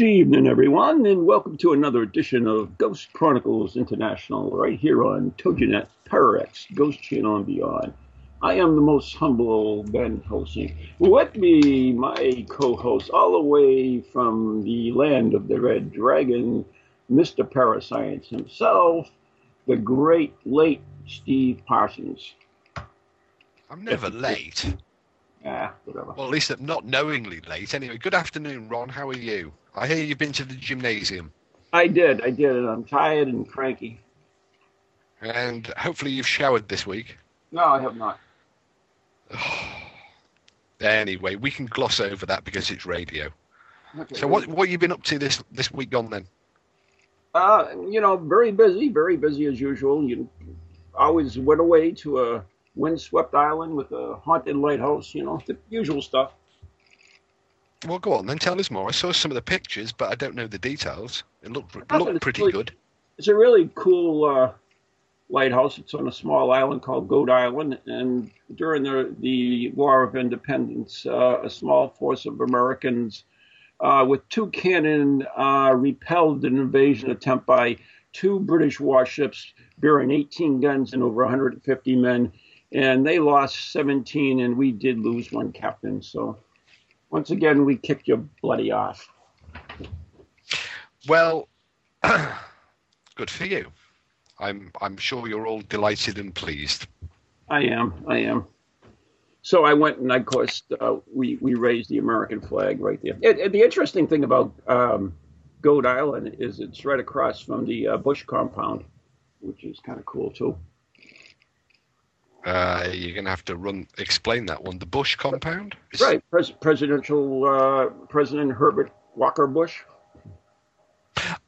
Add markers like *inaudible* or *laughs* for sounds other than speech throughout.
Good evening, everyone, and welcome to another edition of Ghost Chronicles International, right here on TogiNet, Parax, Ghost Channel, and beyond. I am the most humble Ben hosting. With me, my co-host, all the way from the land of the Red Dragon, Mr. Parascience himself, the great late Steve Parsons. I'm never late. Ah, whatever. Well, at least I'm not knowingly late. Anyway, good afternoon, Ron. How are you? I hear you've been to the gymnasium, I did, I did, and I'm tired and cranky. and hopefully you've showered this week. No, I have not. *sighs* Anyway, we can gloss over that because it's radio. Okay. So, what what you been up to this this week gone then? Uh, you know, very busy, very busy as usual. You always went away to a windswept island with a haunted lighthouse. You know, the usual stuff. Well, go on then. Tell us more. I saw some of the pictures, but I don't know the details. It looked it looked pretty really- good. It's a really cool uh, lighthouse. It's on a small island called Goat Island, and during the the War of Independence, uh, a small force of Americans uh, with two cannon uh, repelled an invasion attempt by two British warships bearing 18 guns and over 150 men, and they lost 17, and we did lose one captain. So once again, we kicked your bloody ass. Well, *clears throat* good for you. I'm I'm sure you're all delighted and pleased. I am. I am. So I went and, I, of course, uh, we we raised the American flag right there. It, it- the interesting thing about um, Goat Island is it's right across from the uh, Bush compound, which is kind of cool too. Uh, you're gonna have to run explain that one. The Bush compound. Is- Right, Pres- presidential uh, President Herbert Walker Bush.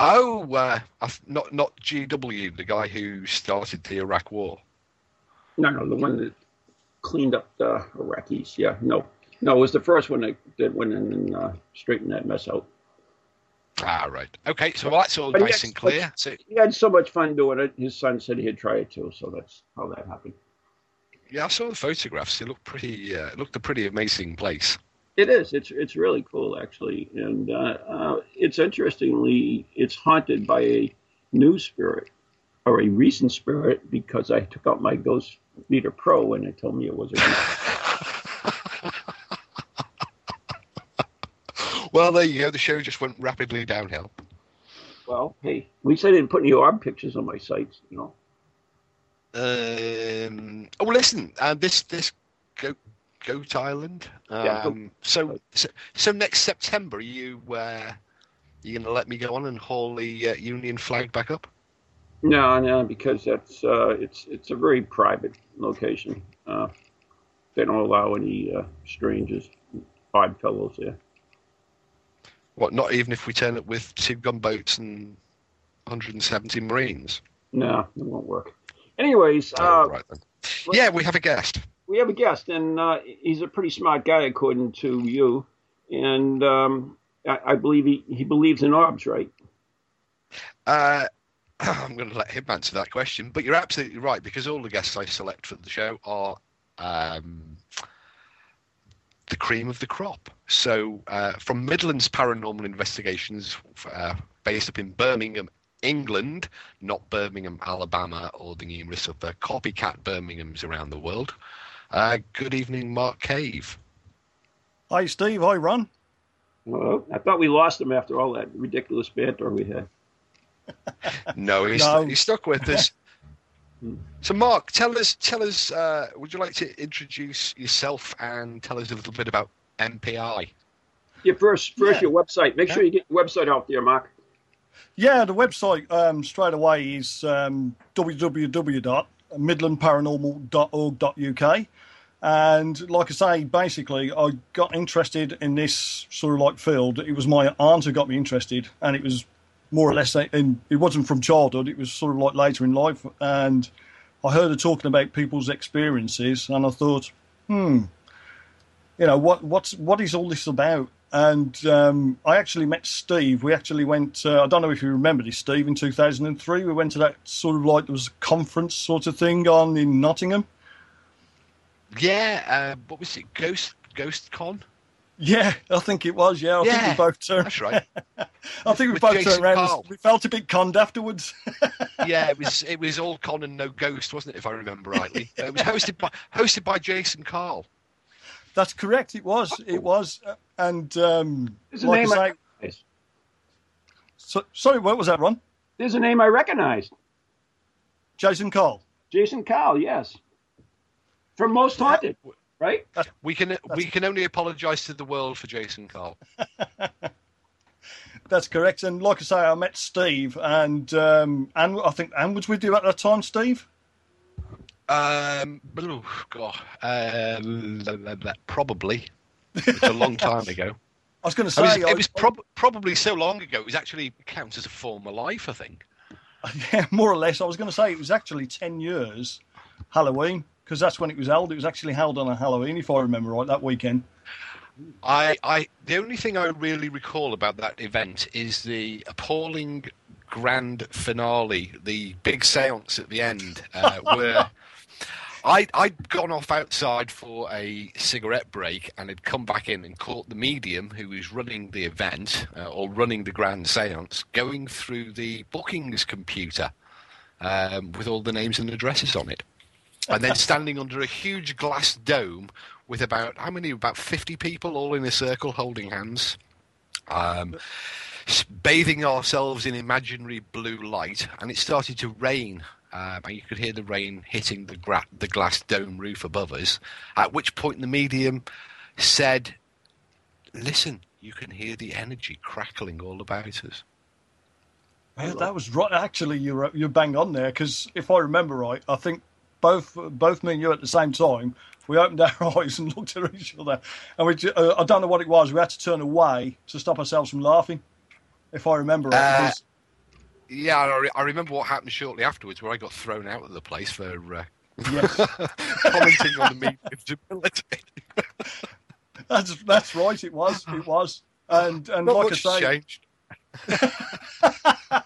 Oh, uh, not not GW, the guy who started the Iraq War. No, no, the one that cleaned up the Iraqis. Yeah, no, no, it was the first one that, that went in and uh, straightened that mess out. Ah, right. Okay, so well, that's all But nice yes, and clear. So, He had so much fun doing it. His son said he'd try it too, so that's how that happened. Yeah, I saw the photographs. It looked pretty. Uh, it looked a pretty amazing place. It is. It's it's really cool actually, and uh, uh, it's interestingly it's haunted by a new spirit or a recent spirit because I took out my Ghost Meter Pro and it told me it was a. *laughs* Well, there you go. The show just went rapidly downhill. well, hey, at least I didn't put any orb pictures on my sites, you know. Um, oh, listen. Uh, this this goat goat island. Um, Yeah, so, so so next September, you uh, you gonna let me go on and haul the uh, Union flag back up? No, no, because that's uh, it's it's a very private location. Uh, they don't allow any uh, strangers, odd fellows there. What? Not even if we turn up with two gunboats and 170 Marines. No, it won't work. Anyways, uh, right. Yeah, we have a guest. we have a guest, and uh, he's a pretty smart guy, according to you. And um, I, I believe he, he believes in orbs, right? Uh, *clears throat* I'm going to let him answer that question, but you're absolutely right because all the guests I select for the show are um, the cream of the crop. So, uh, from Midlands Paranormal Investigations, uh, based up in Birmingham, England, not Birmingham, Alabama, or the numerous other copycat Birminghams around the world. Uh, good evening, Mark Cave. Hi, Steve. Hi, Ron. Well, I thought we lost him after all that ridiculous banter we had. *laughs* No, he's, No. he's stuck with us. *laughs* So, Mark, tell us, tell us. Uh, would you like to introduce yourself and tell us a little bit about MPI? Yeah, first, first Yeah. your website. Make sure you get your website out there, Mark. Yeah, the website um, straight away is um, www.midlandparanormal.org.uk. And like I say, basically, I got interested in this sort of like field. It was my aunt who got me interested, and it was more or less, it wasn't from childhood, it was sort of like later in life. And I heard her talking about people's experiences, and I thought, hmm, you know, what, what's, what is all this about? And um, I actually met Steve. We actually went, uh, I don't know if you remember this, Steve, in 2003. We went to that sort of like, there was a conference sort of thing on in Nottingham. Yeah, uh, what was it? Ghost Ghost Con? Yeah, I think it was. Yeah, I Yeah, think we both turned. That's right. *laughs* I think we With both Jason turned around. Karl. We felt a bit conned afterwards. *laughs* yeah, it was it was all con and no ghost, wasn't it? If I remember rightly, *laughs* it was hosted by hosted by Jason Karl. That's correct. It was. It was. Uh, And um, There's a like name I I say, recognize. so, sorry, what was that, Ron? There's a name I recognize. Jason Cole. Jason Cowell, yes. From Most Haunted, right? We can we can only apologise to the world for Jason Karl. *laughs* That's correct. And like I say, I met Steve, and um, and I think Anne was with you at that time, Steve. Um, oh, God, um, probably. It's a long *laughs* time ago. I was going to say, it was prob- probably so long ago. It was actually counts as a former life, I think. *laughs* yeah, more or less. I was going to say it was actually ten years Halloween because that's when it was held. It was actually held on a Halloween, if I remember right, that weekend. I, I, the only thing I really recall about that event is the appalling grand finale, the big séance at the end, uh, *laughs* where I, I'd gone off outside for a cigarette break and had come back in and caught the medium who was running the event uh, or running the grand séance going through the bookings computer um, with all the names and addresses on it. And then *laughs* standing under a huge glass dome with about how many? About fifty people all in a circle holding hands, um, bathing ourselves in imaginary blue light. And it started to rain, um, and you could hear the rain hitting the gra- the glass dome roof above us. At which point the medium said, "Listen, you can hear the energy crackling all about us." Yeah, that was right. Actually, you're you're bang on there because if I remember right, I think both both me and you at the same time we opened our *laughs* eyes and looked at each other, and we uh, I don't know what it was. We had to turn away to stop ourselves from laughing. If I remember right, Uh, because- Yeah, I, re- I remember what happened shortly afterwards, where I got thrown out of the place for uh, yes, *laughs* commenting on the medium's ability. *laughs* that's that's right. It was it was, and and Not like I say, changed. *laughs*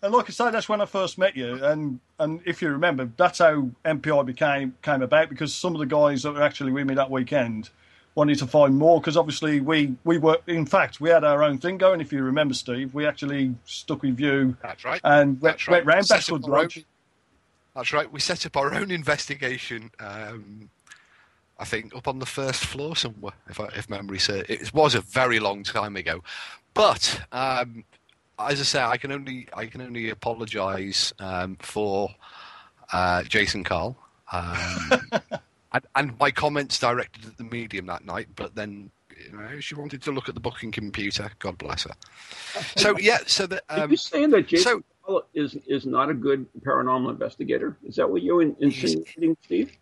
And like I say, that's when I first met you. And and if you remember, that's how MPI became came about because some of the guys that were actually with me that weekend wanted to find more because obviously we we were in fact we had our own thing going. If you remember, Steve, we actually stuck with you That's right. and went, That's right. went round Bestwood up our own- Lodge. That's right. We set up our own investigation. Um, I think up on the first floor somewhere, if I, if memory serves. It was a very long time ago, but um, as I say, I can only I can only apologise um, for uh, Jason Karl um, *laughs* and, and my comments directed at the medium that night. But then. You know, she wanted to look at the booking computer. God bless her. *laughs* So yeah, so that Are um, you saying that Jason so is is not a good paranormal investigator? Is that what you're in, insinuating, Steve?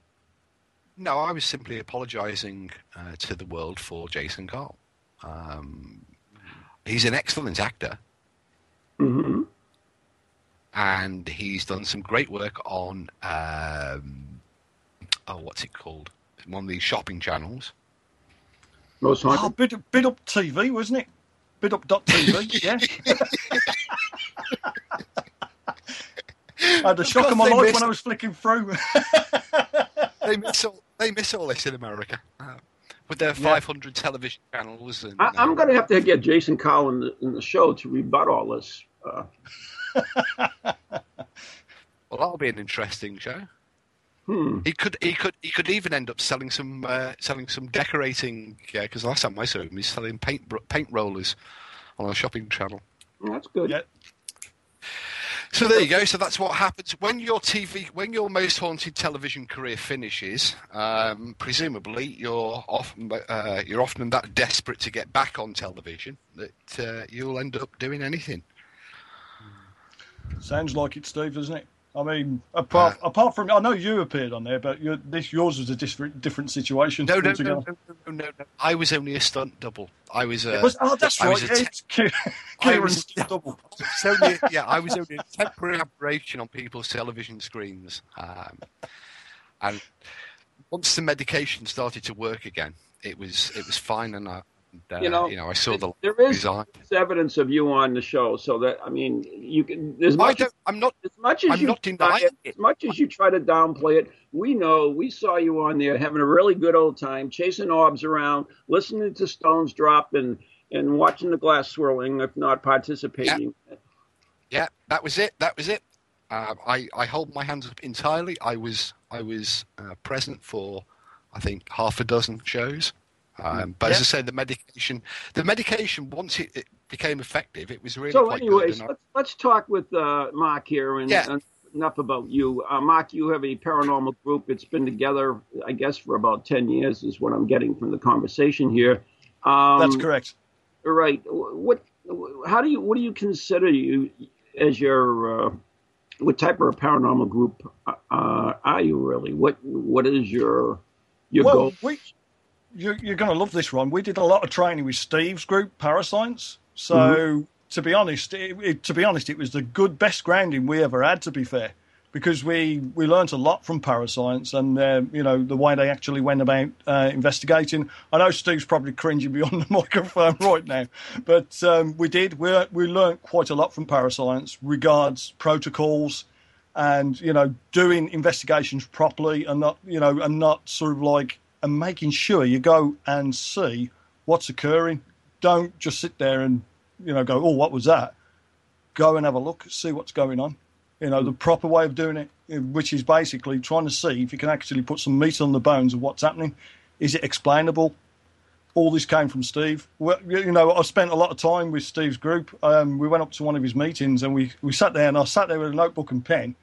No, I was simply apologising uh, to the world for Jason Karl. Um, he's an excellent actor, hmm and he's done some great work on um, oh, what's it called? One of these shopping channels. Most Oh, haunted. bid, bid up TV, wasn't it? Bid up dot TV. *laughs* yeah. I *laughs* had a shock of my life missed- when I was flicking through. They miss all, they miss all this in America uh, with their 500 television channels. And, I, I'm uh, going to have to get Jason Cowell in the, in the show to rebut all this. Uh, *laughs* Well, that'll be an interesting show. Hmm. He could, he could, he could even end up selling some, uh, selling some decorating. Yeah, because last time I saw him, he's selling paint, paint rollers on a shopping channel. That's good. yeah. So there you go. So that's what happens when your TV, when your most haunted television career finishes. Um, presumably, you're often, uh, you're often that desperate to get back on television that uh, you'll end up doing anything. Sounds like it, Steve, doesn't it? I mean, apart uh, apart from, I know you appeared on there, but this yours was a different different situation. No, no, no, no, no, no, I was only a stunt double. I was a. Was, oh, that's right. *laughs* I right. Was te- Ciaran's stunt double. only, yeah, I was only a temporary aberration on people's television screens, um, and once the medication started to work again, it was it was fine, and I, uh, you know, you know, I saw the there is evidence of you on the show, so that I mean, you can. As much as, I'm not as much as I'm you not denying it, it, as much as you try to downplay it. We know we saw you on there having a really good old time, chasing orbs around, listening to stones drop, and and watching the glass swirling, if not participating. Yeah, yeah that was it. That was it. Uh, I I hold my hands up entirely. I was I was uh, present for I think half a dozen shows. Um, but as I say, the medication, the medication once it, it became effective, it was really. So, anyways, let's, let's talk with uh, Mark here, and, yeah. and, enough about you. Uh, Mark, you have a paranormal group. It's been together, I guess, for about ten years, is what I'm getting from the conversation here. Um, That's correct. Right. What? How do you? What do you consider you as your? Uh, what type of a paranormal group uh, are you really? What What is your your well, goal? We, you're, you're going to love this, Ron. We did a lot of training with Steve's group, Parascience. So, mm-hmm. to be honest, it, it, to be honest, it was the good best grounding we ever had. To be fair, because we we learned a lot from Parascience and uh, you know the way they actually went about uh, investigating. I know Steve's probably cringing beyond *laughs* the microphone right now, but um, we did. We we learned quite a lot from Parascience regards protocols and you know doing investigations properly and not you know and not sort of like and making sure you go and see what's occurring. Don't just sit there and you know go, oh, what was that? Go and have a look, see what's going on. You know the proper way of doing it, which is basically trying to see if you can actually put some meat on the bones of what's happening. Is it explainable? All this came from Steve. Well, you know, I spent a lot of time with Steve's group. Um, we went up to one of his meetings and we, we sat there and I sat there with a notebook and pen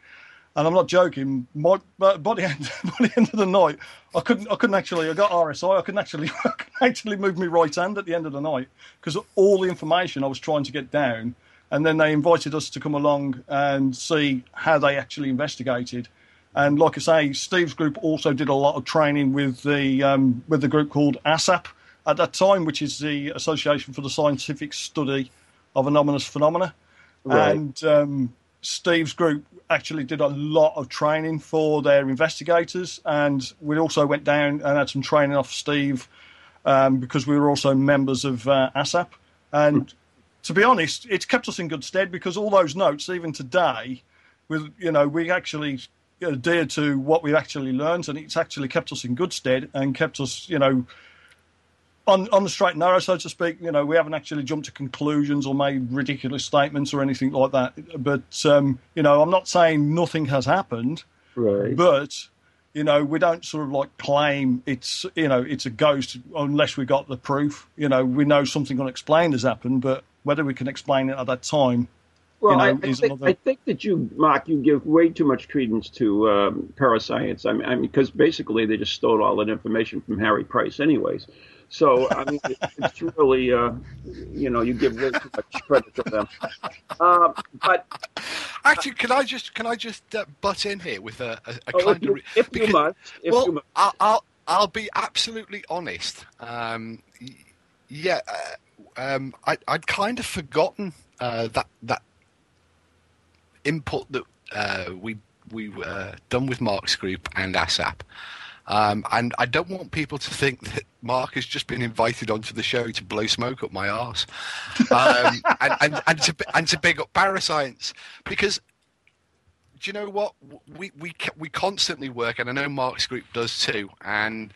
and I'm not joking. My, by the end, *laughs* by the end of the night, I couldn't, I couldn't actually. I got RSI. I couldn't actually, *laughs* I couldn't actually move my right hand at the end of the night because all the information I was trying to get down. And then they invited us to come along and see how they actually investigated. And like I say, Steve's group also did a lot of training with the um, with the group called ASAP at that time, which is the Association for the Scientific Study of Anomalous Phenomena. Right. And um, Steve's group actually did a lot of training for their investigators, and we also went down and had some training off Steve um, because we were also members of uh, ASAP. And to be honest, it's kept us in good stead because all those notes, even today, with you know, we actually adhere to what we've actually learned, and it's actually kept us in good stead and kept us, you know, on on the straight and narrow, so to speak. You know, we haven't actually jumped to conclusions or made ridiculous statements or anything like that. But um, you know, I'm not saying nothing has happened, right? But you know, we don't sort of like claim it's you know it's a ghost unless we got the proof. You know, we know something unexplained has happened, but whether we can explain it at that time. Well, you know, I, I, think, another... I, think, that you, Mark, you give way too much credence to um, parascience. I mean, I mean, because basically they just stole all that information from Harry Price, anyways. So I mean, it's really, uh, you know, you give way too much credit to them. Uh, but actually, can I just can I just uh, butt in here with a, a, a oh, kind if you, of if because, you must, if well, you must. I'll, I'll, I'll be absolutely honest. Um, yeah, uh, um, I, would kind of forgotten uh, that that input that uh, we we were done with Mark's group and ASAP. Um, and I don't want people to think that Mark has just been invited onto the show to blow smoke up my arse um, *laughs* and, and, and, to, and to big up Parascience. Because do you know what? We, we, we constantly work, and I know Mark's group does too. And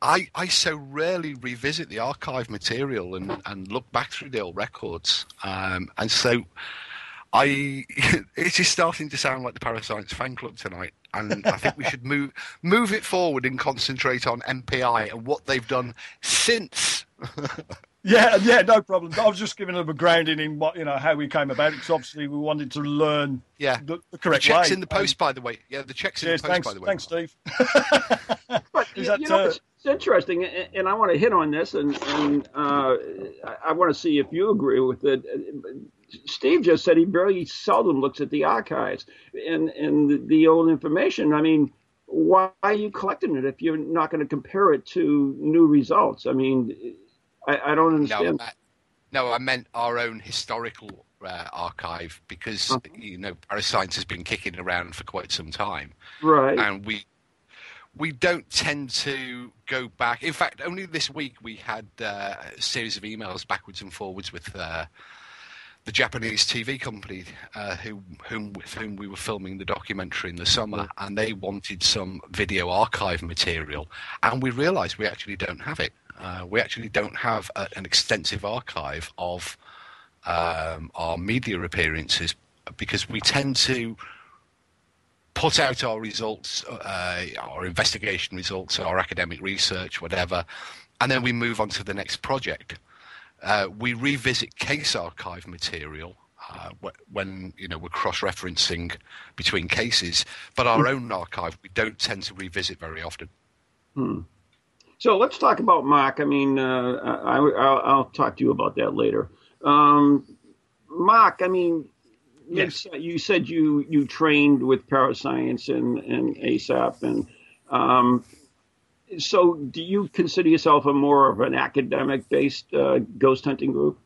I, I so rarely revisit the archive material and, and look back through the old records. Um, and so I *laughs* it is starting to sound like the Parascience fan club tonight, and I think we should move move it forward and concentrate on MPI and what they've done since. *laughs* yeah, yeah, no problem. I was just giving them a grounding in what you know how we came about it because obviously we wanted to learn. Yeah, the, the correct the checks way. in the post, by the way. Yeah, the checks in the post, thanks, by the way. Thanks, Steve. *laughs* but you, that, you know, uh, it's, it's, interesting, and, I want to hit on this, and, and uh, I, I want to see if you agree with it Steve just said he very seldom looks at the archives and and the, the old information. I mean, why are you collecting it if you're not going to compare it to new results? I mean, I, I don't understand. No, I, no, I meant our own historical uh, archive because uh-huh. you know parascience has been kicking around for quite some time, right? And we we don't tend to go back. In fact, only this week we had uh, a series of emails backwards and forwards with uh, the Japanese TV company uh, who, whom, with whom we were filming the documentary in the summer, and they wanted some video archive material, and we realised we actually don't have it. Uh, we actually don't have a, an extensive archive of um, our media appearances because we tend to put out our results, uh, our investigation results, our academic research, whatever, and then we move on to the next project. Uh, we revisit case archive material uh, when you know we're cross-referencing between cases, but our hmm. own archive we don't tend to revisit very often. Hmm. So let's talk about Mark. I mean, uh, I, will talk to you about that later. Um, Mark, I mean, yes. you, you said you you trained with Parascience and and ASAP, and um, so do you consider yourself a more of an academic based uh, ghost hunting group?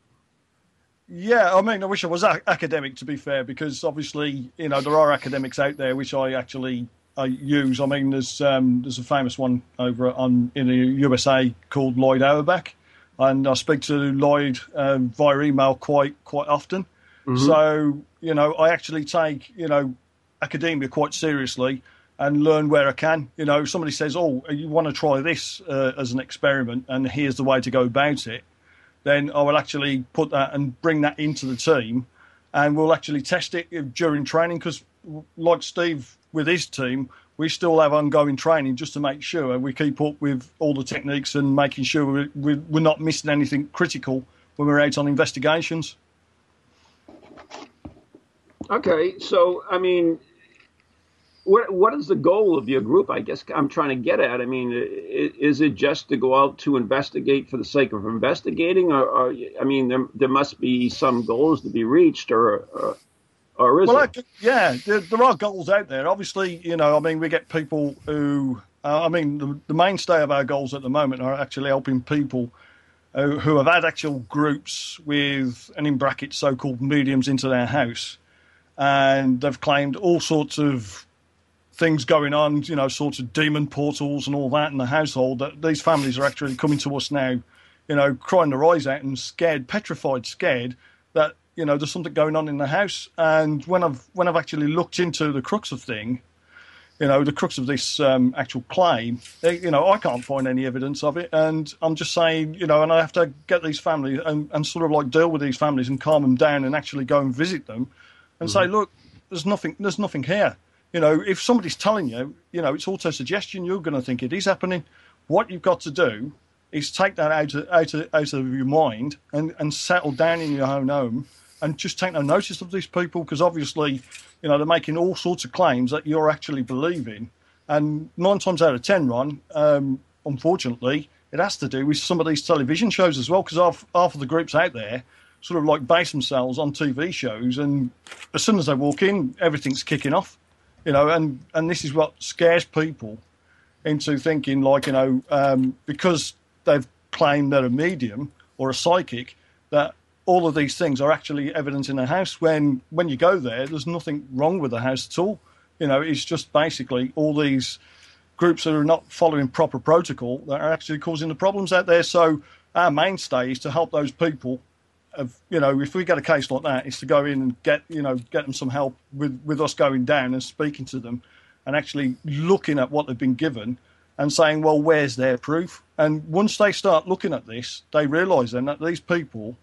Yeah, I mean, I wish I was a- academic to be fair, because obviously, you know, there are academics out there which I actually I use. I mean, there's um, there's a famous one over on in the USA called Lloyd Auerbach, and I speak to Lloyd um, via email quite quite often. Mm-hmm. So you know, I actually take you know academia quite seriously and learn where I can. You know, somebody says, "Oh, you want to try this uh, as an experiment, and here's the way to go about it," then I will actually put that and bring that into the team, and we'll actually test it during training because, like Steve with his team, we still have ongoing training just to make sure we keep up with all the techniques and making sure we're, we're not missing anything critical when we're out on investigations. Okay, so I mean, what what is the goal of your group? I guess I'm trying to get at. I mean, is it just to go out to investigate for the sake of investigating, or, or I mean, there there must be some goals to be reached, or, or or is well, it? I, yeah, there, there, are goals out there. Obviously, you know, I mean, we get people who, uh, I mean, the, the, mainstay of our goals at the moment are actually helping people who, who have had actual groups with, and in brackets, so-called mediums into their house, and they've claimed all sorts of things going on, you know, sorts of demon portals and all that in the household. That these families are actually coming to us now, you know, crying their eyes out and scared, petrified, scared that you know, there's something going on in the house. And when I've when I've actually looked into the crux of thing, you know, the crux of this um, actual claim, they, you know, I can't find any evidence of it. And I'm just saying, you know, and I have to get these families and, and sort of like deal with these families and calm them down and actually go and visit them and mm-hmm. say, look, there's nothing, there's nothing here. You know, if somebody's telling you, you know, it's auto suggestion, you're going to think it is happening. What you've got to do is take that out of, out of, out of your mind and, and settle down in your own home and just take no notice of these people because obviously, you know, they're making all sorts of claims that you're actually believing. And nine times out of ten, Ron, um, unfortunately, it has to do with some of these television shows as well because half, half of the groups out there sort of like base themselves on TV shows, and as soon as they walk in, everything's kicking off. You know, and, and this is what scares people into thinking like, you know, um, because they've claimed they're a medium or a psychic, that all of these things are actually evidence in a house. When when you go there there's nothing wrong with the house at all. You know it's just basically all these groups that are not following proper protocol that are actually causing the problems out there. So our mainstay is to help those people of you know if we get a case like that is to go in and get you know get them some help with with us going down and speaking to them and actually looking at what they've been given and saying well where's their proof and once they start looking at this they realize then that these people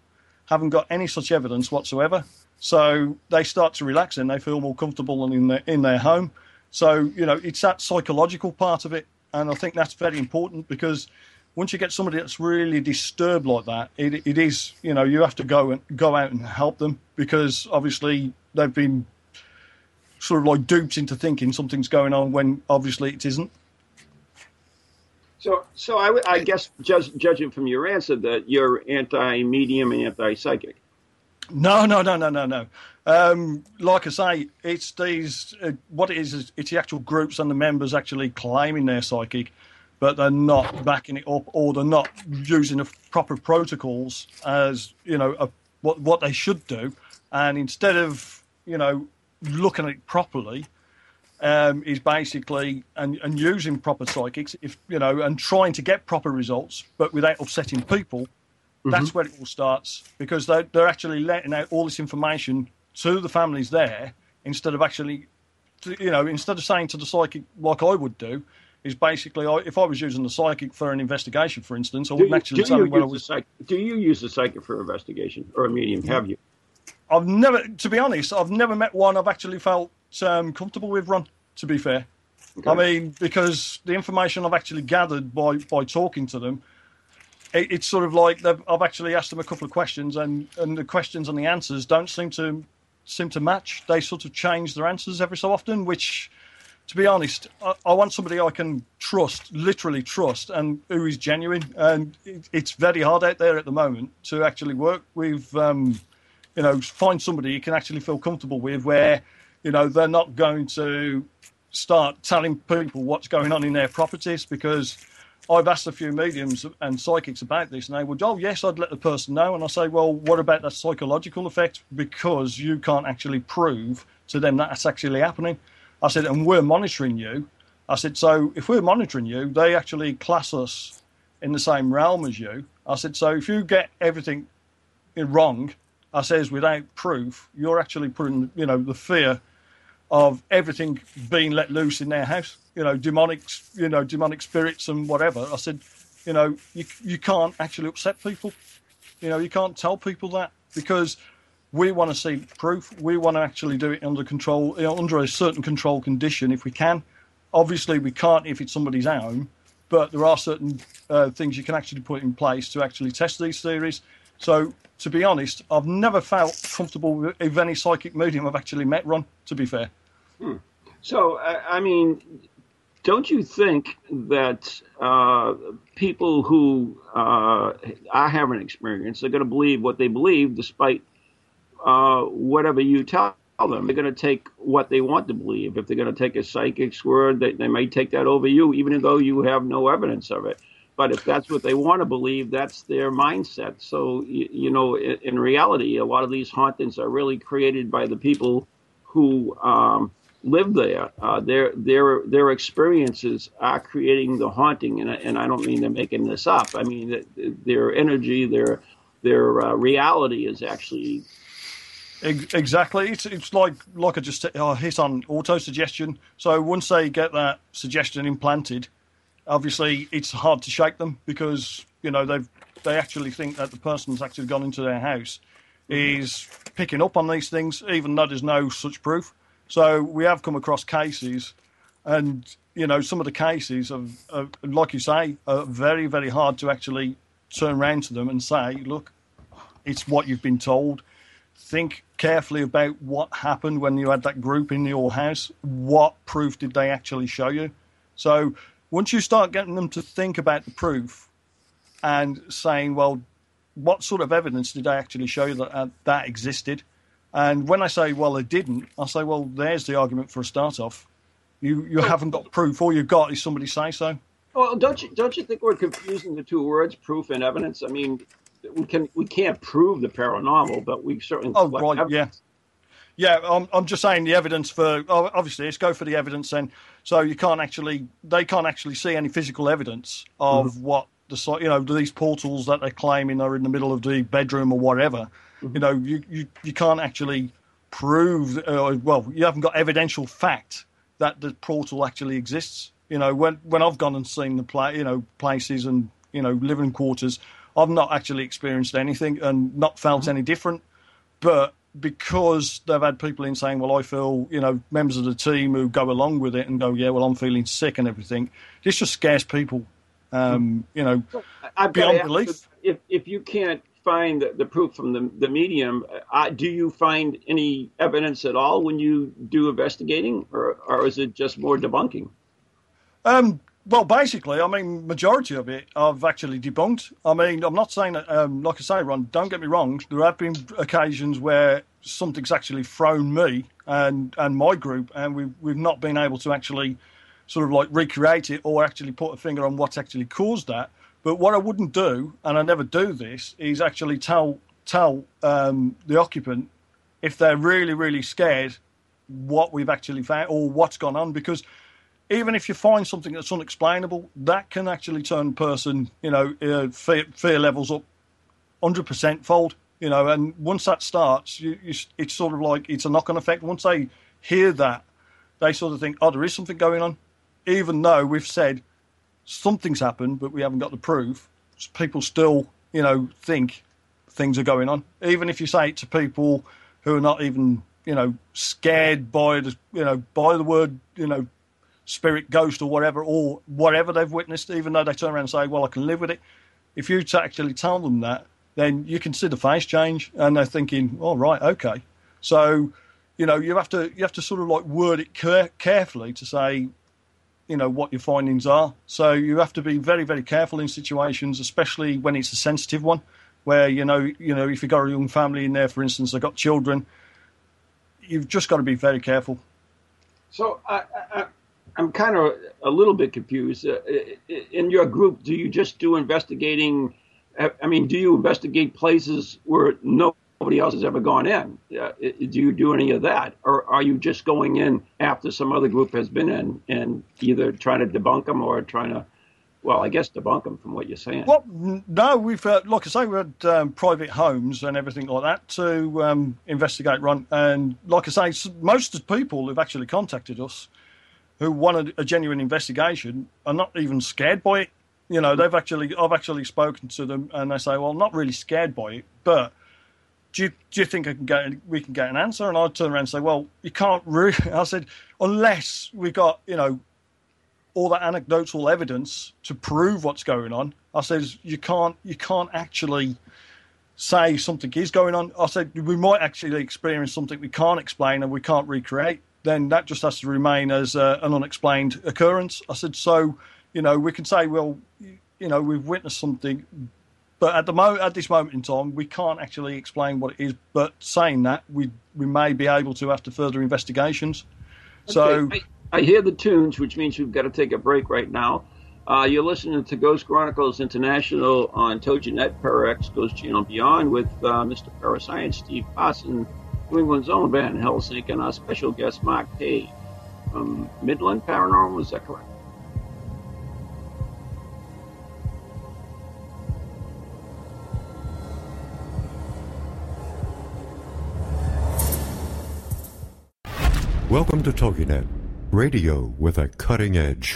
haven't got any such evidence whatsoever. So they start to relax and they feel more comfortable in their in their home. So you know it's that psychological part of it, and I think that's very important because once you get somebody that's really disturbed like that, it, it is you know you have to go and go out and help them because obviously they've been sort of like duped into thinking something's going on when obviously it isn't. So, so I, I guess, just judging from your answer, that you're anti-medium and anti-psychic. No, no, no, no, no, no. Um, like I say, it's these. Uh, what it is is it's the actual groups and the members actually claiming they're psychic, but they're not backing it up, or they're not using the proper protocols as you know a, what what they should do. And instead of you know looking at it properly, um, is basically and, and using proper psychics, if you know, and trying to get proper results, but without upsetting people. That's Mm-hmm. where it all starts because they're, they're actually letting out all this information to the families there instead of actually, you know, instead of saying to the psychic like I would do, is basically if I was using the psychic for an investigation, for instance, I wouldn't you, actually tell you them whether I was. psych, do you use a psychic for investigation or a medium? Have you? I've never, to be honest, I've never met one I've actually felt um, comfortable with. Ron, to be fair, I mean because the information I've actually gathered by by talking to them, it, it's sort of like I've actually asked them a couple of questions, and and the questions and the answers don't seem to seem to match. They sort of change their answers every so often, which. To be honest, I, I want somebody I can trust, literally trust, and who is genuine. And it, it's very hard out there at the moment to actually work with um, you know, find somebody you can actually feel comfortable with where, you know, they're not going to start telling people what's going on in their properties because I've asked a few mediums and psychics about this and they would, oh, yes, I'd let the person know. And I say, well, what about that psychological effect? Because you can't actually prove to them that that's actually happening. I said, and we're monitoring you. I said, so if we're monitoring you, they actually class us in the same realm as you. I said, so if you get everything wrong, I says without proof, you're actually putting, you know, the fear of everything being let loose in their house. You know, demonic, you know, demonic spirits and whatever. I said, you know, you you can't actually upset people. You know, you can't tell people that because we want to see proof. We want to actually do it under control, you know, under a certain control condition if we can. Obviously, we can't if it's somebody's home, but there are certain uh, things you can actually put in place to actually test these theories. So, to be honest, I've never felt comfortable with, any psychic medium I've actually met, Ron, to be fair. So, I, I mean, don't you think that uh, people who uh, are having experience are going to believe what they believe despite uh, whatever you tell them? They're going to take what they want to believe. If they're going to take a psychic's word, they, they may take that over you, even though you have no evidence of it. But if that's what they want to believe, that's their mindset. So, you, you know, in, in reality, a lot of these hauntings are really created by the people who um, live there. Uh, their their their experiences are creating the haunting, and, and I don't mean they're making this up. I mean their energy, their their uh, reality is actually Exactly. It's, it's like like I just uh, hit on auto suggestion. So once they get that suggestion implanted, obviously it's hard to shake them because you know they've they actually think that the person's actually gone into their house is picking up on these things, even though there's no such proof. So we have come across cases, and you know some of the cases of like you say, are very very hard to actually turn around to them and say, look, it's what you've been told think carefully about what happened when you had that group in your house. What proof did they actually show you? So once you start getting them to think about the proof and saying, well, what sort of evidence did they actually show you that uh, that existed? And when I say, well, they didn't, I say, well, there's the argument for a start off. You you haven't got proof. All you've got is somebody say so. Well, don't you don't you think we're confusing the two words, proof and evidence? I mean, we can we can't prove the paranormal, but we certainly. Oh, right, evidence. yeah. Yeah, I'm, I'm just saying the evidence for oh, obviously let's go for the evidence then. So you can't actually they can't actually see any physical evidence of what the you know these portals that they're claiming are in the middle of the bedroom or whatever. You know you, you, you can't actually prove uh, well you haven't got evidential fact that the portal actually exists. You know when when I've gone and seen the play you know places and you know living quarters, I've not actually experienced anything and not felt any different but because they've had people in saying, "Well, I feel," you know, members of the team who go along with it and go, "Yeah, well, I'm feeling sick and everything," this just scares people. Um, you know, I've Beyond belief. If if you can't find the, the proof from the the medium, uh, do you find any evidence at all when you do investigating, or or is it just more debunking? um, well, basically, I mean, majority of it I've actually debunked. I mean, I'm not saying that, um, like I say, Ron, don't get me wrong. There have been occasions where something's actually thrown me and and my group, and we've we've not been able to actually sort of like recreate it or actually put a finger on what's actually caused that. But what I wouldn't do, and I never do this, is actually tell tell um, the occupant if they're really really scared what we've actually found or what's gone on because even if you find something that's unexplainable, that can actually turn person, you know, uh, fear, fear, levels up 100% fold, you know, and once that starts, you, you, it's sort of like it's a knock on effect. Once they hear that, they sort of think, oh, there is something going on. Even though we've said something's happened, but we haven't got the proof, people still, you know, think things are going on. Even if you say it to people who are not even, you know, scared by the, you know, by the word, you know, spirit, ghost, or whatever, or whatever they've witnessed, even though they turn around and say, "Well, I can live with it." If you actually tell them that, then you can see the face change, and they're thinking, "Oh, right, okay." So, you know, you have to you have to sort of like word it care- carefully to say, you know, what your findings are. So you have to be very, very careful in situations, especially when it's a sensitive one, where you know, you know, if you've got a young family in there, for instance, they've got children, you've just got to be very careful. So I, I, I'm kind of a little bit confused. Uh, in your group, do you just do investigating? I mean, do you investigate places where nobody else has ever gone in? Uh, do you do any of that, or are you just going in after some other group has been in and either trying to debunk them or trying to? Well, I guess debunk them from what you're saying. Well, no, we've, uh, like I say, we had um, private homes and everything like that to um, investigate, run. And like I say, most people who've actually contacted us who want a, genuine investigation are not even scared by it. You know, they've actually I've actually spoken to them, and they say, "Well, not really scared by it, but." Do you, do you think I can get we can get an answer? And I turn around and say, well, you can't really. *laughs* I said, unless we got you know all that anecdotal evidence to prove what's going on. I said, you can't you can't actually say something is going on. I said we might actually experience something we can't explain and we can't recreate then that just has to remain as uh, an unexplained occurrence. I said, so, you know, we can say, well, you know, we've witnessed something, but at the mo- at this moment in time, we can't actually explain what it is. But saying that, we we may be able to after further investigations. Okay. So I, I, hear the tunes, which means we've got to take a break right now. Uh, you're listening to Ghost Chronicles International on TogiNet, Parax, Ghost Channel Beyond with uh, Mr. Parascience, Steve Parson. New England's own Van Helsing, and our special guest, Mark Hay from Midland Paranormal. Is that correct? Welcome to TogiNet, radio with a cutting edge.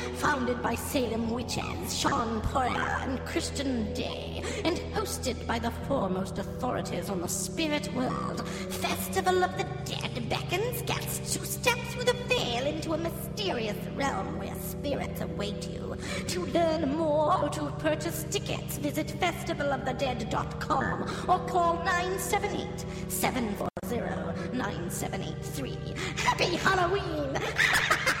founded by Salem witches Sean Poyer and Christian Day, and hosted by the foremost authorities on the spirit world, Festival of the Dead beckons guests to step through the veil into a mysterious realm where spirits await you. To learn more or to purchase tickets, visit festivalofthedead.com or call 978 740 9783. Happy Halloween! *laughs*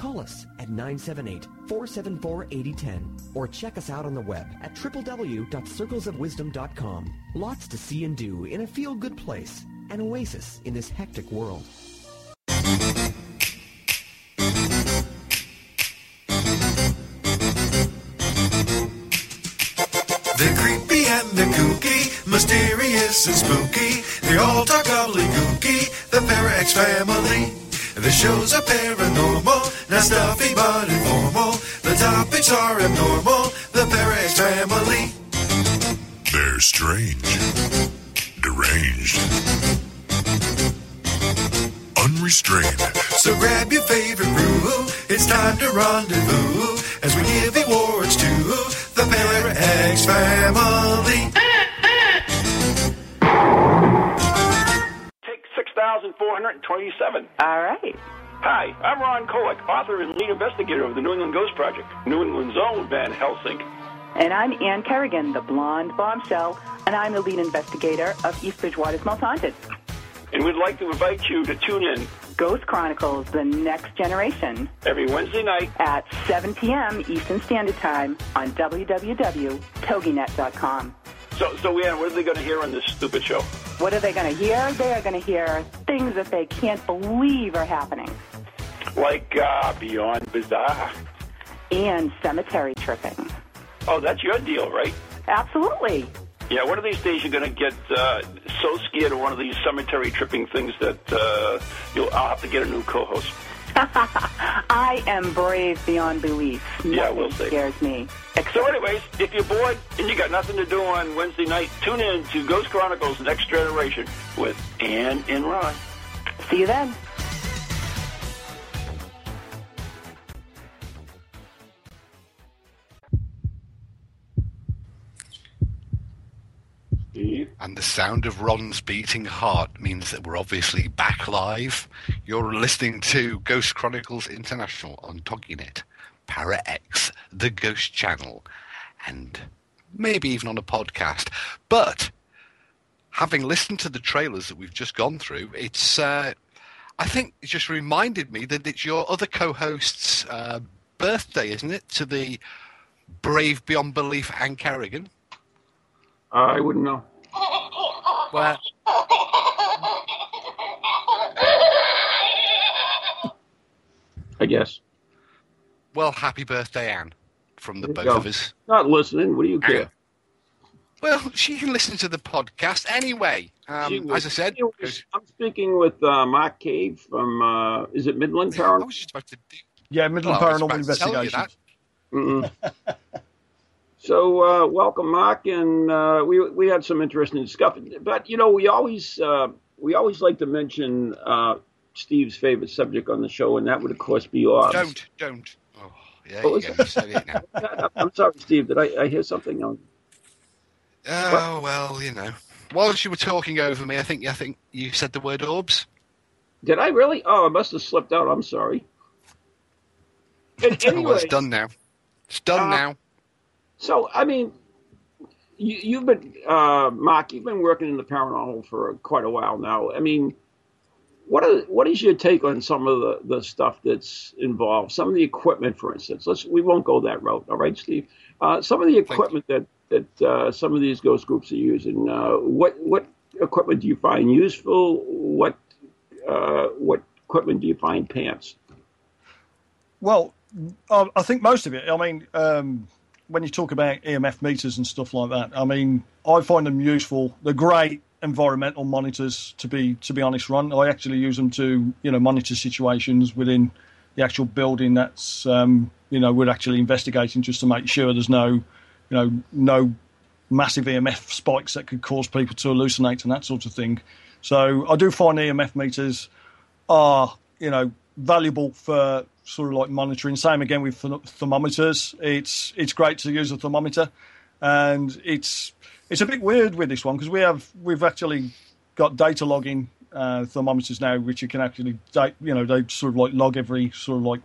Call us at 978-474-8010 or check us out on the web at www.circlesofwisdom.com. Lots to see and do in a feel-good place, an oasis in this hectic world. They're creepy and they're kooky, mysterious and spooky. They all talk gobbledygooky, the Parax family. The shows are paranormal, not stuffy but informal. The topics are abnormal, the Parax family. They're strange, deranged, unrestrained. So grab your favorite brew, it's time to rendezvous as we give awards to the Parax family. Take 6,427. All right. Hi, I'm Ron Kolek, author and lead investigator of the New England Ghost Project, New England's own Van Helsing. And I'm Ann Kerrigan, the blonde bombshell, and I'm the lead investigator of East Bridgewater's Most Haunted. And we'd like to invite you to tune in Ghost Chronicles, The Next Generation, every Wednesday night at 7 p.m. Eastern Standard Time on www.toginet.com. So, so Ann, what are they going to hear on this stupid show? What are they going to hear? They are going to hear things that they can't believe are happening. Like uh, Beyond Bizarre. And cemetery tripping. Oh, that's your deal, right? Absolutely. Yeah, one of these days you're going to get uh, so scared of one of these cemetery tripping things that uh, you'll I'll have to get a new co-host. *laughs* I am brave beyond belief. Yeah, we'll see. scares me. So, anyways, if you're bored and you got nothing to do on Wednesday night, tune in to Ghost Chronicles Next Generation with Ann and Ron. See you then. And the sound of Ron's beating heart means that we're obviously back live. You're listening to Ghost Chronicles International on TogiNet, Parax, the Ghost Channel, and maybe even on a podcast. But having listened to the trailers that we've just gone through, it's uh, I think it just reminded me that it's your other co-host's uh, birthday, isn't it? To the brave beyond belief Anne Kerrigan. I wouldn't know. Well, I guess. well, happy birthday, Anne, from the both go. of us. Not listening. What do you care? Well, she can listen to the podcast anyway. Um, was- as I said, was- I'm speaking with uh, Mark Cave from, uh, is it Midland Paranormal? was just about to do. Yeah, Midland Well, Paranormal about to tell you Investigations. *laughs* so, uh, welcome, Mark, and uh, we we had some interesting stuff. But you know, we always uh, we always like to mention uh, Steve's favorite subject on the show, and that would of course be orbs. Don't, don't. Oh, yeah, What you was go. It. *laughs* I'm sorry, Steve. Did I, I hear something? on- Oh well, you know. Whilst you were talking over me, I think I think you said the word orbs. Did I really? Oh, I must have slipped out. I'm sorry. An- Oh, well, it's done now. It's done Uh, now. So, I mean, you, you've been, uh, Mark, you've been working in the paranormal for quite a while now. I mean, what are, what is your take on some of the, the stuff that's involved? Some of the equipment, for instance. Let's we won't go that route, all right, Steve? Uh, some of the equipment that that uh, some of these ghost groups are using. Uh, what what equipment do you find useful? What uh, what equipment do you find pants? Well, I I think most of it. I mean, um, when you talk about EMF meters and stuff like that, I mean, I find them useful. They're great environmental monitors. To be to be honest, Ron, I actually use them to you know monitor situations within the actual building that's um, you know we're actually investigating just to make sure there's no you know no massive EMF spikes that could cause people to hallucinate and that sort of thing. So I do find EMF meters are you know valuable for sort of like monitoring. Same again with therm- thermometers. It's it's great to use a thermometer, and it's it's a bit weird with this one because we have we've actually got data logging uh, thermometers now, which you can actually date, you know they sort of like log every sort of like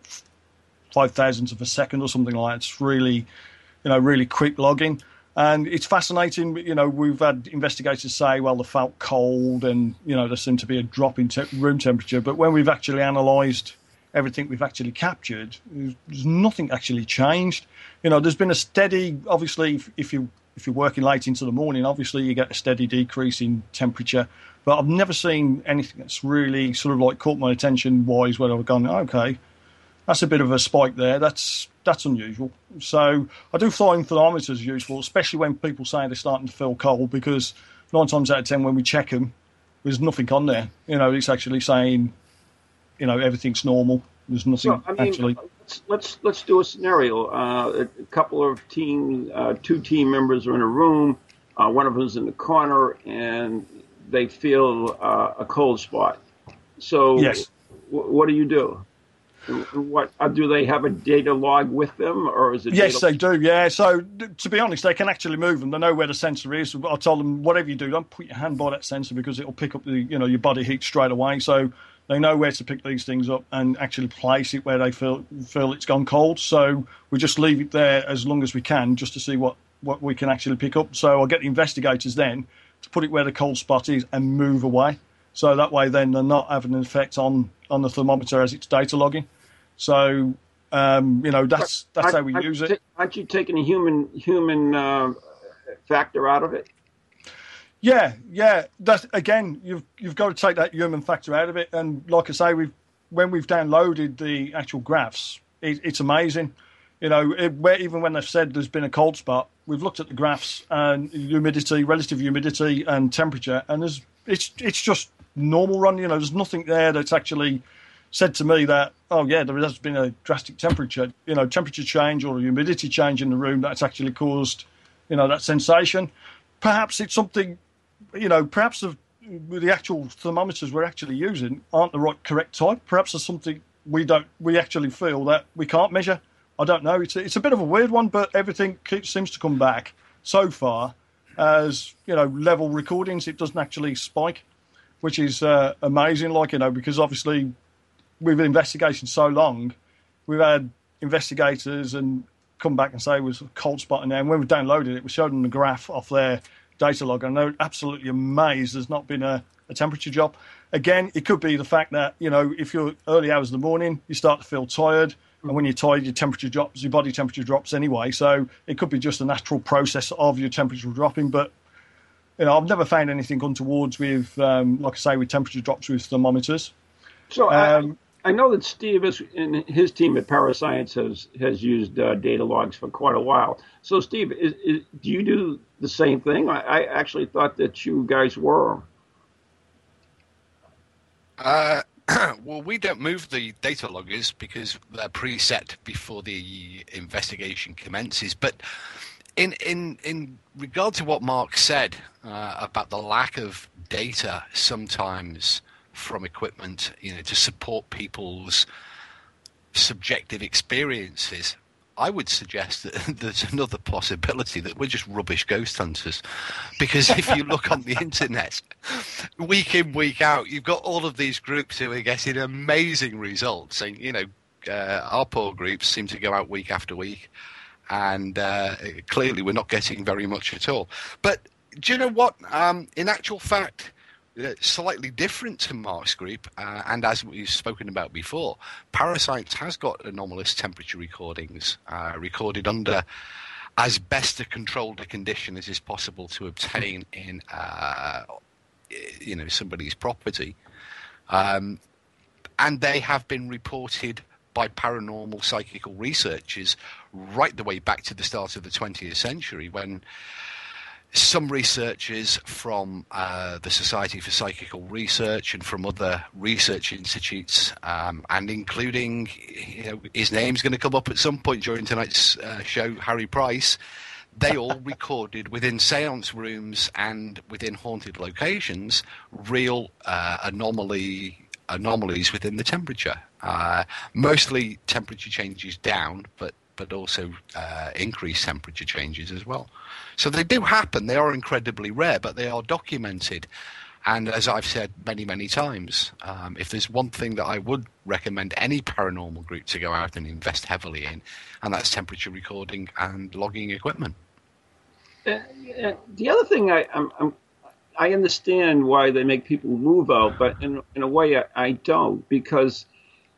five thousandths of a second or something like that. It's really you know really quick logging. And it's fascinating, you know. We've had investigators say, "Well, they felt cold, and you know there seemed to be a drop in te- room temperature." But when we've actually analysed everything we've actually captured, there's nothing actually changed. You know, there's been a steady, obviously, if, if you if you're working late into the morning, obviously you get a steady decrease in temperature. But I've never seen anything that's really sort of like caught my attention wise where I've gone, okay, that's a bit of a spike there. That's that's unusual. So I do find thermometers useful, especially when people say they're starting to feel cold, because nine times out of ten when we check them, there's nothing on there. You know, it's actually saying, you know, everything's normal. There's nothing So, I mean, actually. let's, let's let's do a scenario. Uh, a couple of team, uh, two team members are in a room. Uh, one of them's in the corner, and they feel uh, a cold spot. So, Yes. wh- what do you do? What uh, do they have a data log with them, or is it? Yes, they do. Yeah. So to be honest, they can actually move them. They know where the sensor is. I told them whatever you do, don't put your hand by that sensor because it'll pick up the you know your body heat straight away. So they know where to pick these things up and actually place it where they feel feel it's gone cold. So we just leave it there as long as we can, just to see what what we can actually pick up. So I'll get the investigators then to put it where the cold spot is and move away. So that way, then they're not having an effect on on the thermometer as it's data logging. So um, you know that's that's how we Aren't- use it. Aren't you taking a human human uh, factor out of it? Yeah, yeah. That again, you've you've got to take that human factor out of it. And like I say, we've when we've downloaded the actual graphs, it, it's amazing. You know, it, where, even when they've said there's been a cold spot, we've looked at the graphs and humidity, relative humidity, and temperature, and there's it's it's just normal run. You know, there's nothing there that's actually said to me that oh yeah, there has been a drastic temperature, you know, temperature change or humidity change in the room that's actually caused, you know, that sensation. Perhaps it's something you know, perhaps the, the actual thermometers we're actually using aren't the right correct type. Perhaps there's something we don't, we actually feel that we can't measure. I don't know. It's a, it's a bit of a weird one, but everything keeps, seems to come back so far as you know level recordings. It doesn't actually spike, which is uh, amazing. Like you know, because obviously we've been investigating so long, we've had investigators and come back and say it was a cold spot in there. And when we downloaded it, we showed them the graph off their data log, and they're absolutely amazed there's not been a, a temperature drop. Again, it could be the fact that you know if you're early hours of the morning, you start to feel tired. And when you're tired, your temperature drops, your body temperature drops anyway. So it could be just a natural process of your temperature dropping. But you know, I've never found anything untowards with, um, like I say, with temperature drops with thermometers. So Um, I, know that Steve is, and his team at Parascience has has used uh, data logs for quite a while. So Steve, is, is, do you do the same thing? I, I actually thought that you guys were. Uh, *clears throat* well, we don't move the data loggers because they're preset before the investigation commences. But in in in regard to what Mark said uh, about the lack of data sometimes from equipment, you know, to support people's subjective experiences. I would suggest that *laughs* there's another possibility that we're just rubbish ghost hunters. Because if you look on the *laughs* internet, week in, week out, you've got all of these groups who are getting amazing results. And, you know, uh, our poor groups seem to go out week after week. And uh, clearly we're not getting very much at all. But do you know what? Um, in actual fact, slightly different to Mark's group, uh, and as we've spoken about before, Parascience has got anomalous temperature recordings uh, recorded under as best a controlled a condition as is possible to obtain *laughs* in, uh, you know, somebody's property, um, and they have been reported by paranormal psychical researchers right the way back to the start of the 20th century when some researchers from uh, the Society for Psychical Research and from other research institutes, um, and including, you know, his name's going to come up at some point during tonight's uh, show, Harry Price. They all *laughs* recorded within seance rooms and within haunted locations real uh, anomaly anomalies within the temperature. Uh, mostly temperature changes down, but but also uh, increased temperature changes as well. So they do happen. They are incredibly rare, but they are documented. And as I've said many, many times, um, if there's one thing that I would recommend any paranormal group to go out and invest heavily in, and that's temperature recording and logging equipment. Uh, uh, the other thing I I'm, I'm, I understand why they make people move out, but in in a way I, I don't because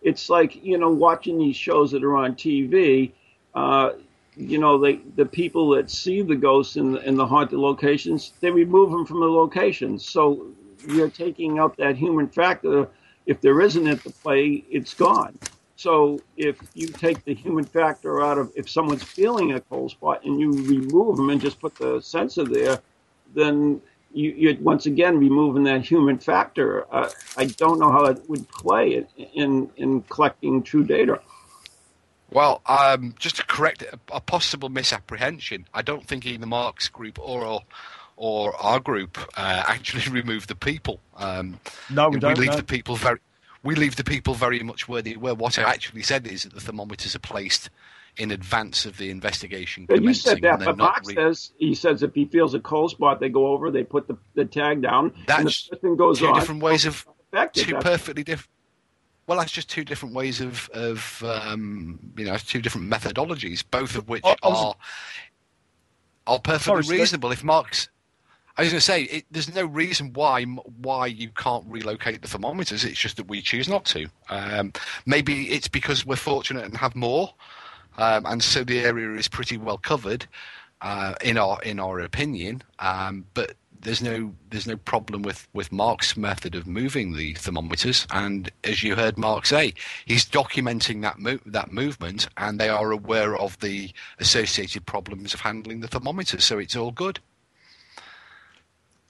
it's like you know watching these shows that are on TV. Uh, you know, they, the people that see the ghosts in the, in the haunted locations, they remove them from the locations. So you're taking out that human factor. If there isn't at the play, it's gone. So if you take the human factor out of if someone's feeling a cold spot and you remove them and just put the sensor there, then you, you're once again removing that human factor. Uh, I don't know how it would play in in collecting true data. Well, um, just to correct a, a, possible misapprehension, I don't think either Mark's group or or our group uh, *laughs* actually remove the people. Um, no, we, we don't. leave no. the people very. We leave the people very much where they were. What I actually said is that the thermometers are placed in advance of the investigation. But you said that, but Mark re- says he says if he feels a cold spot, they go over, they put the, the tag down, That's and the person goes two on. different ways of two That's- perfectly different. Well, that's just two different ways of, of um, you know, two different methodologies, both of which I- I was- are are perfectly Sorry, reasonable. If Mark's, I was going to say, it, there's no reason why why you can't relocate the thermometers. It's just that we choose not to. Um, maybe it's because we're fortunate and have more, um, and so the area is pretty well covered, uh, in our in our opinion. Um, but there's no there's no problem with, with Mark's method of moving the thermometers, and as you heard Mark say, he's documenting that mo- that movement, and they are aware of the associated problems of handling the thermometers. So it's all good.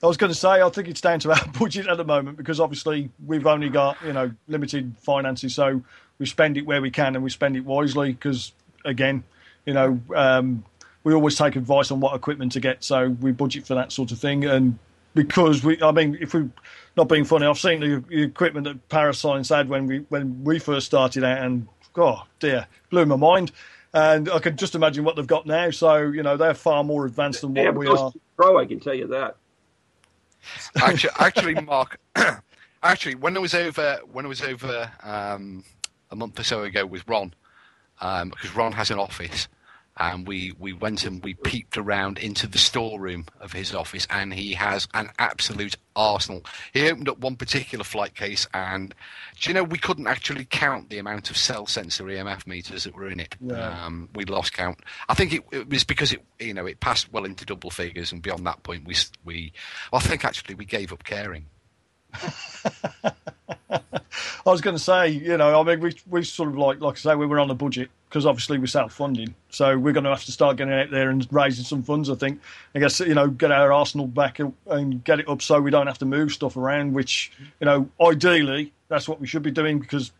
I was going to say, I think it's down to our *laughs* budget at the moment because obviously we've only got you know limited finances, so we spend it where we can and we spend it wisely. Because again, you know, um, we always take advice on what equipment to get, so we budget for that sort of thing. And because we, I mean, if we not being funny, I've seen the, the equipment that Parascience had when we when we first started out, and oh dear, blew my mind. And I can just imagine what they've got now. So you know, they're far more advanced than They what have we Ghost are. Pro, I can tell you that. actually, actually, Mark, *coughs* actually, when I was over, when I was over um, a month or so ago with Ron, um, because Ron has an office, and we we went and we peeped around into the storeroom of his office, and he has an absolute arsenal. He opened up one particular flight case, and do you know we couldn't actually count the amount of cell sensor EMF meters that were in it. Yeah. Um, we lost count. I think it, it was because it you know it passed well into double figures, and beyond that point, we we I think actually we gave up caring. *laughs* *laughs* I was going to say, you know, I mean, we we sort of like like I say, we were on a budget because obviously we're self-funding, so we're going to have to start getting out there and raising some funds. I think, I guess, you know, get our arsenal back and get it up so we don't have to move stuff around. Which, you know, ideally, that's what we should be doing because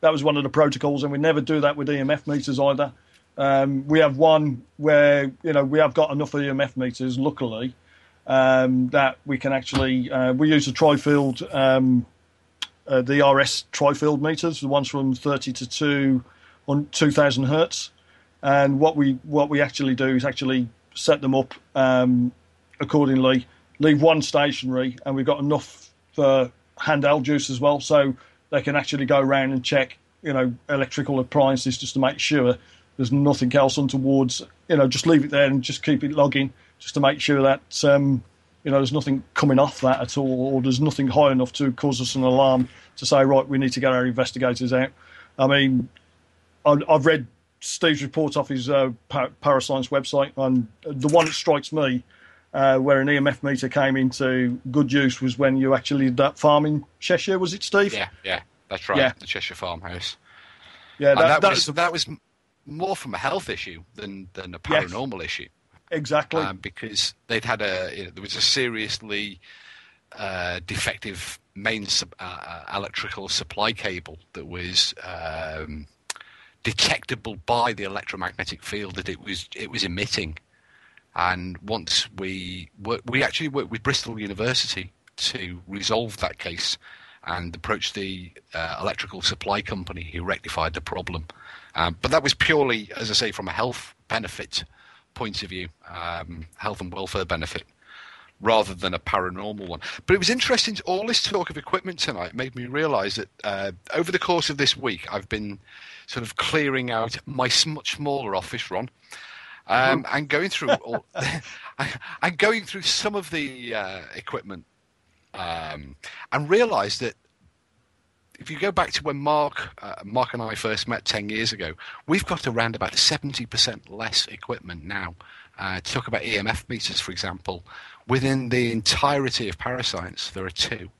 that was one of the protocols, and we never do that with EMF meters either. Um, we have one where you know we have got enough EMF meters, luckily, um, that we can actually uh, we use a tri-field. Um, uh, the RS tri-field meters, the ones from 30 to 2 on 2000 hertz. And what we what we actually do is actually set them up um, accordingly. Leave one stationary, and we've got enough for handheld juice as well, so they can actually go around and check, you know, electrical appliances just to make sure there's nothing else untowards. You know, just leave it there and just keep it logging, just to make sure that um, you know there's nothing coming off that at all, or there's nothing high enough to cause us an alarm to say, right, we need to get our investigators out. I mean, I've read Steve's report off his uh, Parascience website, and the one that strikes me, uh, where an EMF meter came into good use, was when you actually did that farm in Cheshire. Was it Steve? Yeah, yeah, that's right. Yeah. The Cheshire farmhouse. Yeah, that, that, was the- that was more from a health issue than than a Yes. paranormal issue. Exactly. um, because they'd had a you know, there was a seriously uh, defective main sub, uh, uh, electrical supply cable that was um, detectable by the electromagnetic field that it was it was emitting. And once we work, we actually worked with Bristol University to resolve that case and approach the uh, electrical supply company who rectified the problem. Um, but that was purely, as I say, from a health benefit point of view, um, health and welfare benefit, rather than a paranormal one. But it was interesting. All this talk of equipment tonight made me realise that uh, over the course of this week, I've been sort of clearing out my much smaller office, Ron, um, and going through all, *laughs* and going through some of the uh, equipment, um, and realised that if you go back to when Mark, uh, Mark and I first met ten years ago, we've got around about seventy percent less equipment now. Uh, to talk about EMF meters, for example, within the entirety of Parascience, there are two.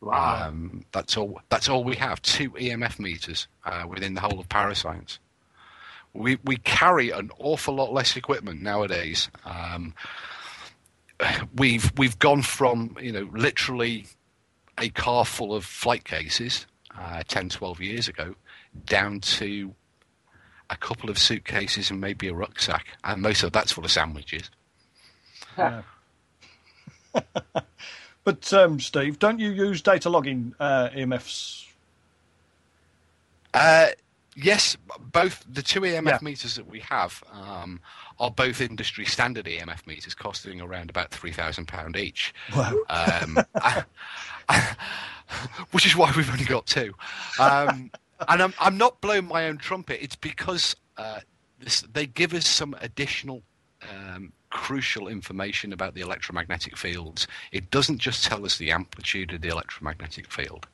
Wow. Um, that's all. That's all we have. Two EMF meters uh, within the whole of Parascience. We we carry an awful lot less equipment nowadays. Um, we've we've gone from you know literally a car full of flight cases uh, 10, 12 years ago down to a couple of suitcases and maybe a rucksack, and most of that's full of sandwiches. Yeah. *laughs* but um, Steve, don't you use data logging uh, EMFs? Uh, yes, both the two EMF Yeah. meters that we have um, are both industry standard EMF meters, costing around about three thousand pound each. Wow. Um, *laughs* which is why we've only got two. Um, and I'm, I'm not blowing my own trumpet. It's because uh, this, they give us some additional um, crucial information about the electromagnetic fields. It doesn't just tell us the amplitude of the electromagnetic field.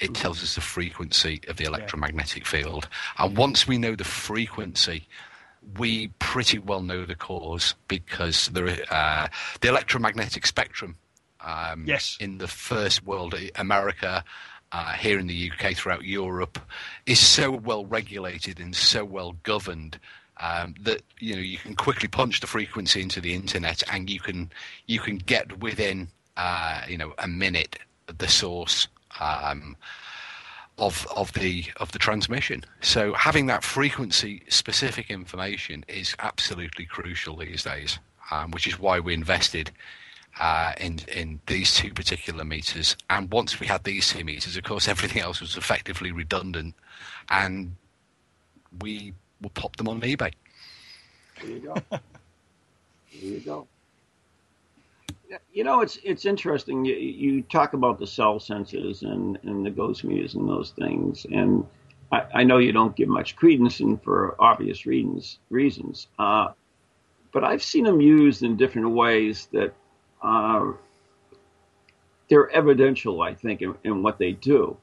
It tells us the frequency of the electromagnetic field. And once we know the frequency, we pretty well know the cause because there, uh, the electromagnetic spectrum um, Yes. in the first world, America, uh, here in the UK, throughout Europe, is so well regulated and so well governed um, that you know you can quickly punch the frequency into the internet and you can you can get within uh, you know a minute the source. Um, of of the of the transmission. So having that frequency specific information is absolutely crucial these days, um, which is why we invested uh, in in these two particular meters. And once we had these two meters, of course, *laughs* everything else was effectively redundant, and we will pop them on eBay. There you go. *laughs* there you go. You know, it's it's interesting. You, you talk about the cell senses and, and the ghost meters and those things, and I, I know you don't give much credence, and for obvious reasons. Reasons, uh, but I've seen them used in different ways that uh, they're evidential. I think in, in what they do.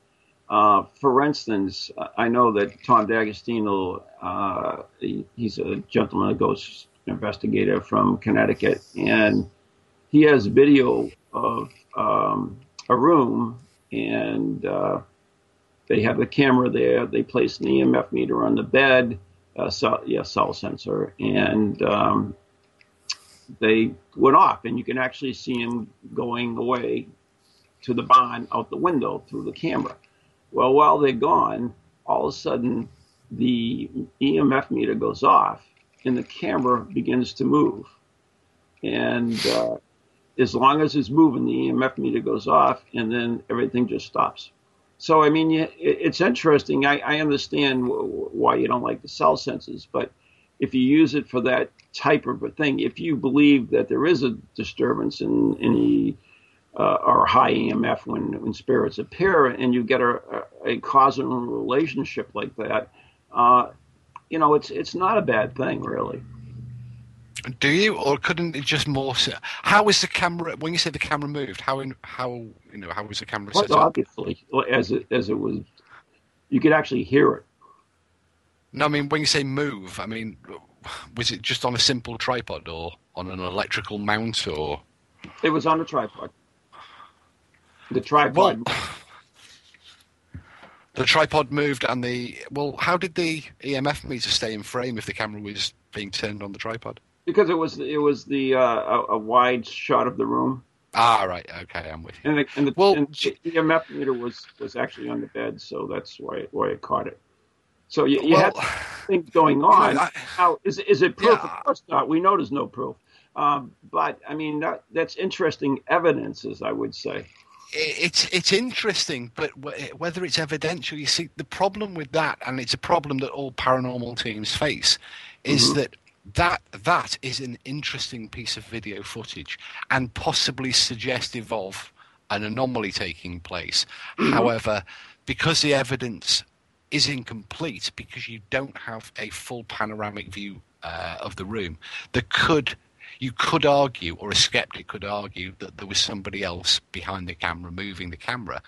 Uh, for instance, I know that Tom D'Agostino, uh, he, he's a gentleman, ghost investigator from Connecticut, and he has video of um, a room, and uh, they have a camera there. They place an EMF meter on the bed, uh, cell, yeah, cell sensor, and um, they went off, and you can actually see him going away to the barn out the window through the camera. Well, while they're gone, all of a sudden the EMF meter goes off and the camera begins to move. And uh, as long as it's moving, the EMF meter goes off and then everything just stops. So, I mean, it's interesting. I, I understand w- why you don't like the cell senses, but if you use it for that type of a thing, if you believe that there is a disturbance in any uh, or high EMF when, when spirits appear, and you get a, a, a causal relationship like that, uh, you know, it's it's not a bad thing, really. Do you, or couldn't it just more? How was the camera? When you say the camera moved, how in, how you know how was the camera Quite set up? obviously, as it as it was, you could actually hear it. No, I mean when you say move, I mean was it just on a simple tripod or on an electrical mount or? It was on a tripod. The tripod. The tripod moved and the well. How did the EMF meter stay in frame if the camera was being turned on the tripod? Because it was it was the uh, a, a wide shot of the room, Ah, right. Okay, I'm with you. and the, and the, Well, and the EMF meter was was actually on the bed, so that's why why it caught it. So you, you Well, things going *sighs* on. Now, is is it proof? Yeah. Of course not. We know there's no proof. Um, but I mean, that, that's interesting evidence, as I would say. it's it's interesting, but whether it's evidential, you see, the problem with that, and it's a problem that all paranormal teams face, is Mhm. that that that is an interesting piece of video footage and possibly suggestive of an anomaly taking place. However, because the evidence is incomplete, because you don't have a full panoramic view uh, of the room, there could you could argue, or a skeptic could argue, that there was somebody else behind the camera moving the camera.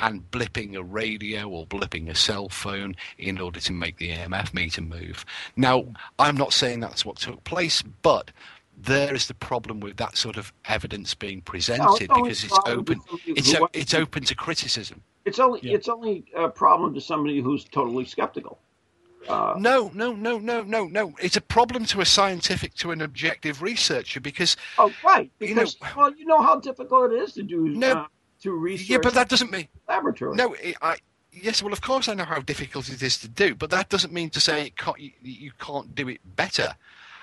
And blipping a radio or blipping a cell phone in order to make the EMF meter move. Now, I'm not saying that's what took place, but there is the problem with that sort of evidence being presented only because it's open. It's who- o- it's open to criticism. It's only it's only a problem to somebody who's totally skeptical. Uh, No, no, no, no, no, no. It's a problem to a scientific, to an objective researcher because oh, right. You know- Because well, you know how difficult it is to do No. uh, to research. yeah, but that doesn't mean laboratory. No, it, I yes, well, of course I know how difficult it is to do, but that doesn't mean to say it can't, you, you can't do it better.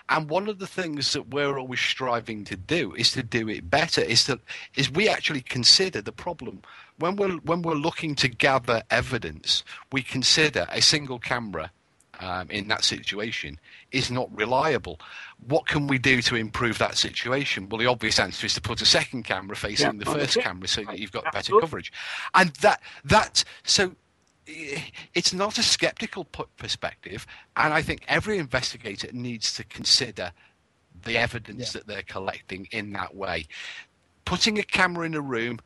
And one of the things that we're always striving to do is to do it better. Is that is we actually consider the problem when we're when we're looking to gather evidence. We consider a single camera um, in that situation is not reliable. What can we do to improve that situation? Well, the obvious answer is to put a second camera facing Yeah, the first yeah, camera so that you've got better coverage. And that that so it's not a skeptical perspective, and I think every investigator needs to consider the evidence that they're collecting in that way. Putting a camera in a room,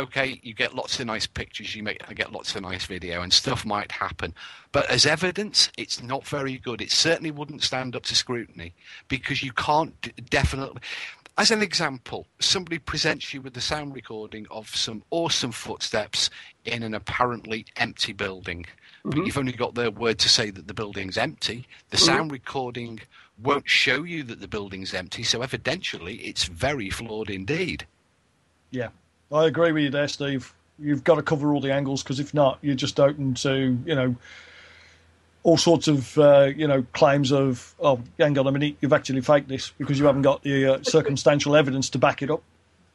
okay, you get lots of nice pictures, you make, get lots of nice video, and stuff might happen. But as evidence, it's not very good. It certainly wouldn't stand up to scrutiny because you can't d- definitely. As an example, somebody presents you with a sound recording of some awesome footsteps in an apparently empty building. But you've only got their word to say that the building's empty. The Mhm. sound recording won't show you that the building's empty, so evidentially it's very flawed indeed. Yeah, I agree with you there, Steve. You've got to cover all the angles because if not, you're just open to you know all sorts of uh, you know claims of oh, hang on a minute, you've actually faked this because you haven't got the uh, circumstantial evidence to back it up.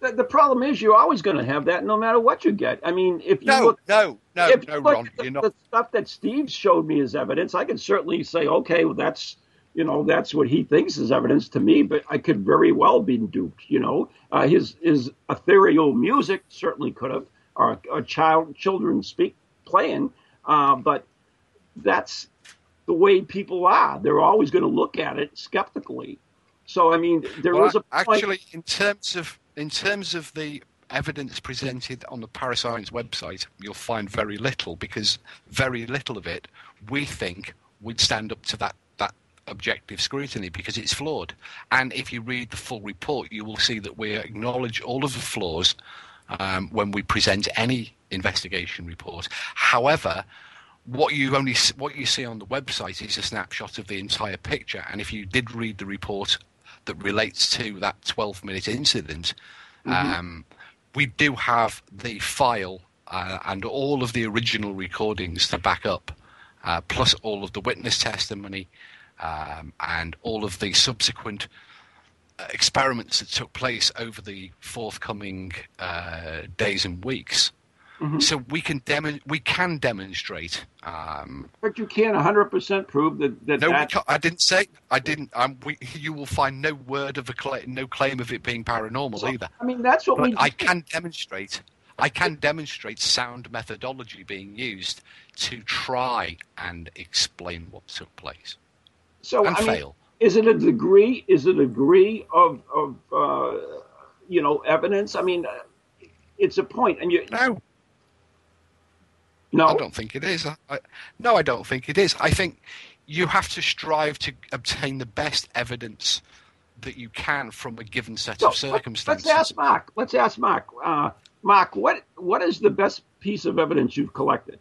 The, the problem is you're always going to have that no matter what you get. I mean, if you No, look, no, no, if you no, look Ron, at the, you're not. the stuff that Steve showed me as evidence, I can certainly say, okay, well, that's you know that's what he thinks is evidence to me, but I could very well be duped. You know, uh, his his ethereal music certainly could have, or a child children speak playing, uh, but that's the way people are. They're always going to look at it skeptically. So I mean, there is Well, a actually in terms of in terms of the evidence presented on the Parascience website, you'll find very little because very little of it we think would stand up to that objective scrutiny because it's flawed. And if you read the full report, you will see that we acknowledge all of the flaws um, when we present any investigation report. However, what you only what you see on the website is a snapshot of the entire picture. And if you did read the report that relates to that 12 minute incident, Mhm. um, we do have the file uh, and all of the original recordings to back up, uh, plus all of the witness testimony um, and all of the subsequent uh, experiments that took place over the forthcoming uh, days and weeks. Mhm. So we can demo- we can demonstrate. Um, But you can't 100% prove that that, no, I didn't say. I didn't. Um, we, you will find no word of a cla no claim of it being paranormal either. I mean, that's what But we I can demonstrate. I can demonstrate sound methodology being used to try and explain what took place. So and I mean, is it a degree? Is it a degree of of uh, you know evidence? I mean, uh, it's a point, and you no. No, I don't think it is. I, I, no, I don't think it is. I think you have to strive to obtain the best evidence that you can from a given set So, of circumstances. Let's ask Mark. Let's ask Mark. Uh, Mark, what what is the best piece of evidence you've collected?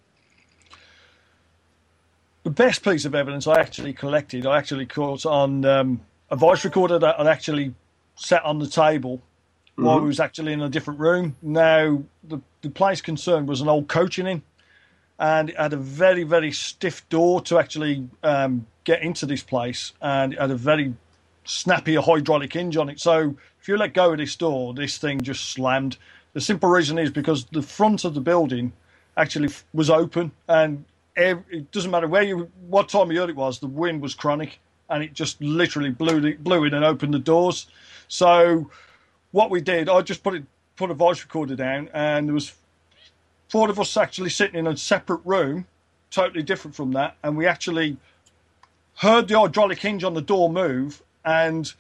The best piece of evidence I actually collected, I actually caught on um, a voice recorder that I'd actually sat on the table while Mhm. we was actually in a different room. Now, the, the place concerned was an old coaching inn, and it had a very, very stiff door to actually um, get into this place, and it had a very snappy hydraulic hinge on it. So if you let go of this door, this thing just slammed. The simple reason is because the front of the building actually was open, and ev- it doesn't matter where you, what time of year it was, the wind was chronic, and it just literally blew the, blew in and opened the doors. So what we did, I just put it put a voice recorder down, and there was four of us actually sitting in a separate room, totally different from that, and we actually heard the hydraulic hinge on the door move, and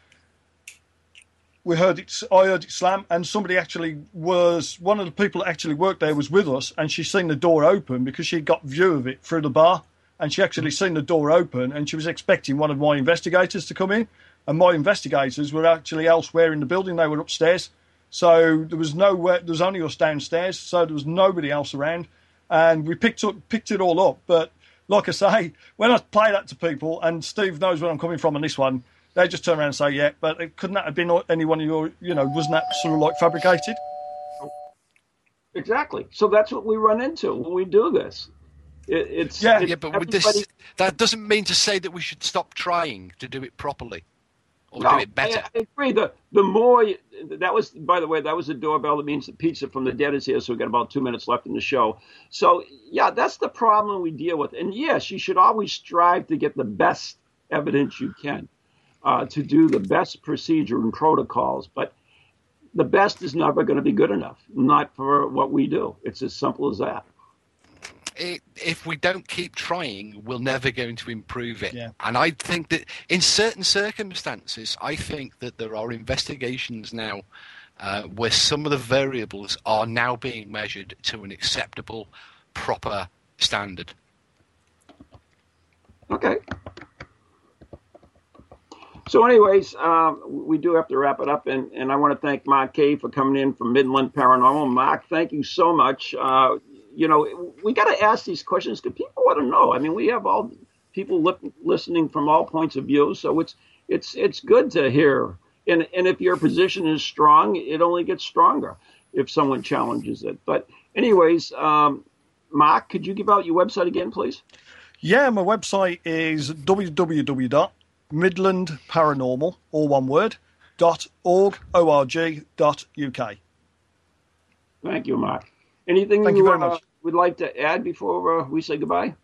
we heard it. I heard it slam, and somebody actually was one of the people that actually worked there was with us, and she seen the door open because she got view of it through the bar, and she actually mm. seen the door open, and she was expecting one of my investigators to come in, and my investigators were actually elsewhere in the building. They were upstairs, so there was nowhere. There was only us downstairs, so there was nobody else around, and we picked up picked it all up. But like I say, *laughs* when I play that to people, and Steve knows where I'm coming from on this one they just turn around and say, yeah, but it couldn't that have been any one of your, you know, wasn't that sort of like fabricated? Exactly. So that's what we run into when we do this. It, it's yeah, it, yeah, but with this, that doesn't mean to say that we should stop trying to do it properly or no, do it better. I, I, agree. The the more you, that was, by the way, that was a doorbell that means the pizza from the dead is here. So we've got about two minutes left in the show. So yeah, that's the problem we deal with. And yes, you should always strive to get the best evidence you can uh, to do the best procedure and protocols, but the best is never going to be good enough, not for what we do. It's as simple as that. It, if we don't keep trying, we're never going to improve it. Yeah. And I think that in certain circumstances, I think that there are investigations now uh, where some of the variables are now being measured to an acceptable, proper standard. Okay. So, anyways, um, we do have to wrap it up, and, and I want to thank Mark Kay for coming in from Midland Paranormal. Mark, thank you so much. Uh, you know, we got to ask these questions because people want to know. I mean, we have all people li- listening from all points of view, so it's it's it's good to hear. And and if your position is strong, it only gets stronger if someone challenges it. But, anyways, um, Mark, could you give out your website again, please? Yeah, my website is www Midland Paranormal, all one word, dot org, O-R-G, dot UK. Thank you, Mark. Anything Thank you, you very uh, much. would like to add before uh, we say goodbye?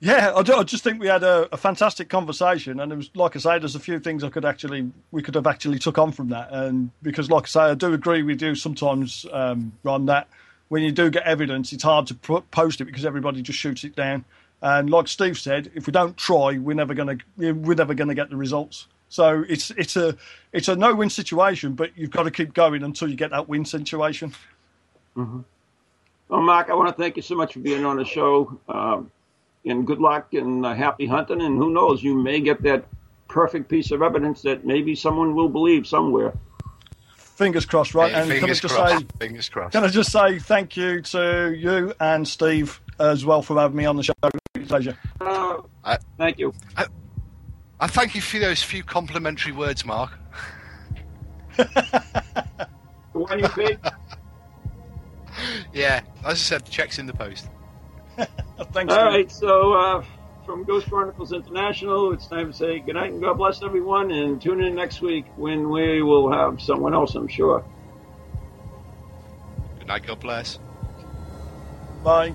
Yeah, I, do, I just think we had a, a fantastic conversation, and it was like I say, there's a few things I could actually we could have actually took on from that, and because like I say, I do agree with you sometimes, um, Ron, that when you do get evidence, it's hard to put, post it because everybody just shoots it down. And like Steve said, if we don't try, we're never going to we're never going to get the results. So it's it's a it's a no win situation, but you've got to keep going until you get that win situation. Mm-hmm. Well, Mark, I want to thank you so much for being on the show. Um, and good luck and uh, happy hunting. And who knows, you may get that perfect piece of evidence that maybe someone will believe somewhere. Fingers crossed, right? Hey, and fingers can I just crossed. say, Fingers crossed. can I just say thank you to you and Steve as well for having me on the show. Pleasure. Uh, I, thank you. I, I thank you for those few complimentary words, Mark. The one you paid? *laughs* Yeah, as I said, the check's in the post. *laughs* Thanks. All Steve. right, so uh, from Ghost Chronicles International, it's time to say goodnight and God bless everyone. And tune in next week when we will have someone else, I'm sure. Good night, God bless. Bye.